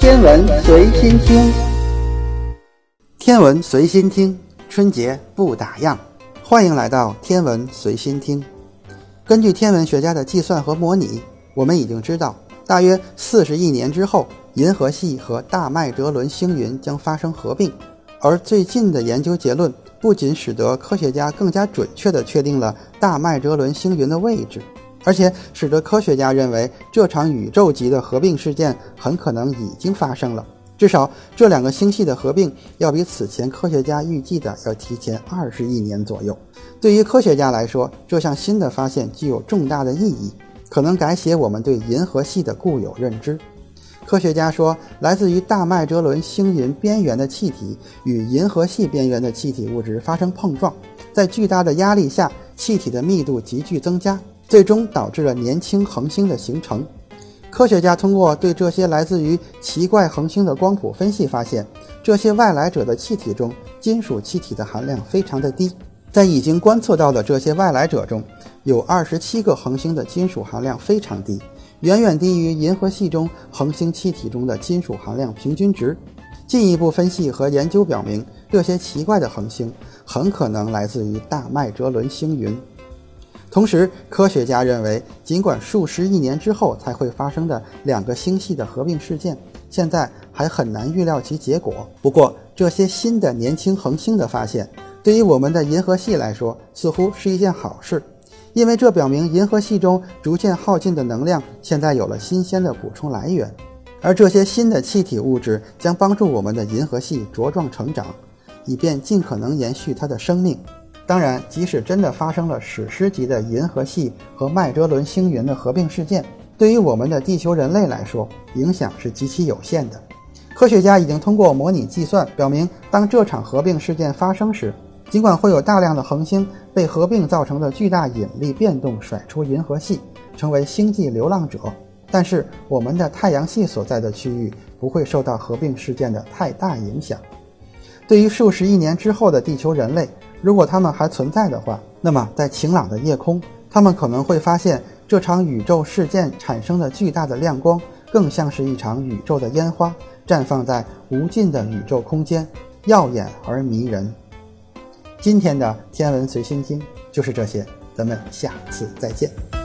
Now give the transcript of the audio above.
天文随心听，天文随心听，春节不打烊，欢迎来到天文随心听。根据天文学家的计算和模拟，我们已经知道，大约四十亿年之后，银河系和大麦哲伦星云将发生合并。而最近的研究结论不仅使得科学家更加准确地确定了大麦哲伦星云的位置。而且使得科学家认为这场宇宙级的合并事件很可能已经发生了。至少这两个星系的合并要比此前科学家预计的要提前二十亿年左右。对于科学家来说，这项新的发现具有重大的意义，可能改写我们对银河系的固有认知。科学家说，来自于大麦哲伦星云边缘的气体与银河系边缘的气体物质发生碰撞，在巨大的压力下，气体的密度急剧增加。最终导致了年轻恒星的形成。科学家通过对这些来自于奇怪恒星的光谱分析，发现这些外来者的气体中金属气体的含量非常的低。在已经观测到的这些外来者中，有二十七个恒星的金属含量非常低，远远低于银河系中恒星气体中的金属含量平均值。进一步分析和研究表明，这些奇怪的恒星很可能来自于大麦哲伦星云。同时，科学家认为，尽管数十亿年之后才会发生的两个星系的合并事件，现在还很难预料其结果。不过，这些新的年轻恒星的发现，对于我们的银河系来说，似乎是一件好事，因为这表明银河系中逐渐耗尽的能量现在有了新鲜的补充来源，而这些新的气体物质将帮助我们的银河系茁壮成长，以便尽可能延续它的生命。当然，即使真的发生了史诗级的银河系和麦哲伦星云的合并事件，对于我们的地球人类来说，影响是极其有限的。科学家已经通过模拟计算表明，当这场合并事件发生时，尽管会有大量的恒星被合并造成的巨大引力变动甩出银河系，成为星际流浪者，但是我们的太阳系所在的区域不会受到合并事件的太大影响。对于数十亿年之后的地球人类，如果它们还存在的话，那么在晴朗的夜空，它们可能会发现这场宇宙事件产生的巨大的亮光，更像是一场宇宙的烟花，绽放在无尽的宇宙空间，耀眼而迷人。今天的天文随心经就是这些，咱们下次再见。